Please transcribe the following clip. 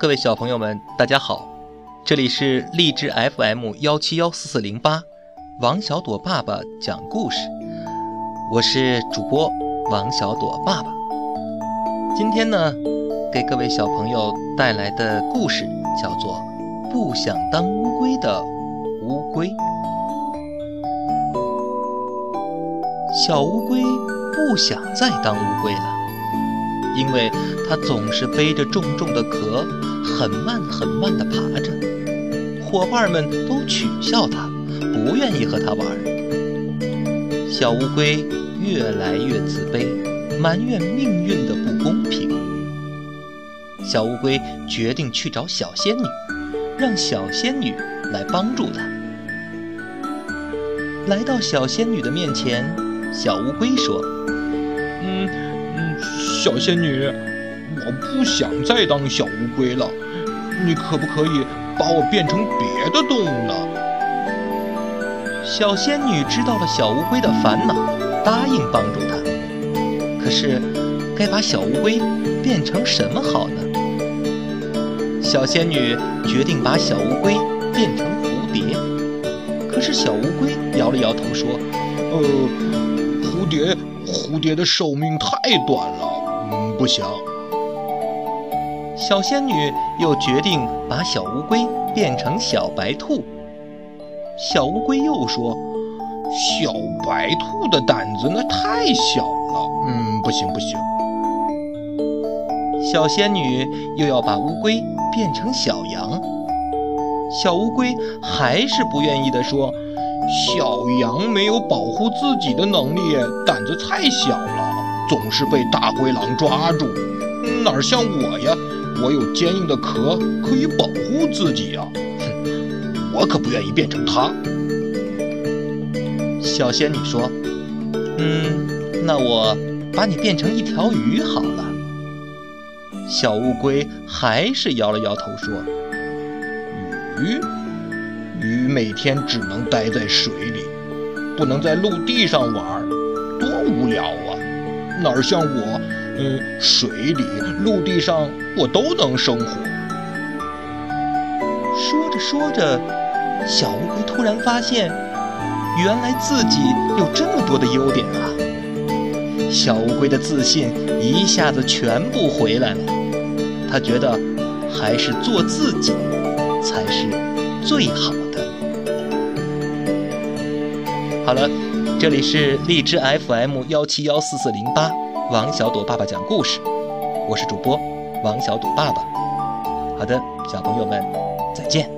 各位小朋友们，大家好，这里是励志 FM 幺七幺四四零八，王小朵爸爸讲故事，我是主播王小朵爸爸。今天呢，给各位小朋友带来的故事叫做《不想当乌龟的乌龟》。小乌龟不想再当乌龟了。因为它总是背着重重的壳，很慢很慢地爬着，伙伴们都取笑它，不愿意和它玩。小乌龟越来越自卑，埋怨命运的不公平。小乌龟决定去找小仙女，让小仙女来帮助它。来到小仙女的面前，小乌龟说：“。”小仙女，我不想再当小乌龟了，你可不可以把我变成别的动物呢？小仙女知道了小乌龟的烦恼，答应帮助他。可是，该把小乌龟变成什么好呢？小仙女决定把小乌龟变成蝴蝶。可是小乌龟摇了摇头说：“呃，蝴蝶，蝴蝶的寿命太短了。”嗯，不行。小仙女又决定把小乌龟变成小白兔。小乌龟又说：“小白兔的胆子那太小了，嗯，不行不行。”小仙女又要把乌龟变成小羊。小乌龟还是不愿意的说：“小羊没有保护自己的能力，胆子太小了。”总是被大灰狼抓住，哪像我呀？我有坚硬的壳，可以保护自己呀！哼，我可不愿意变成它。小仙女说：“嗯，那我把你变成一条鱼好了。”小乌龟还是摇了摇头说：“鱼，鱼每天只能待在水里，不能在陆地上玩，多无聊啊！”哪儿像我，嗯，水里、陆地上我都能生活。说着说着，小乌龟突然发现，原来自己有这么多的优点啊！小乌龟的自信一下子全部回来了。他觉得，还是做自己才是最好的。好了。这里是荔枝 FM 幺七幺四四零八，王小朵爸爸讲故事，我是主播王小朵爸爸。好的，小朋友们，再见。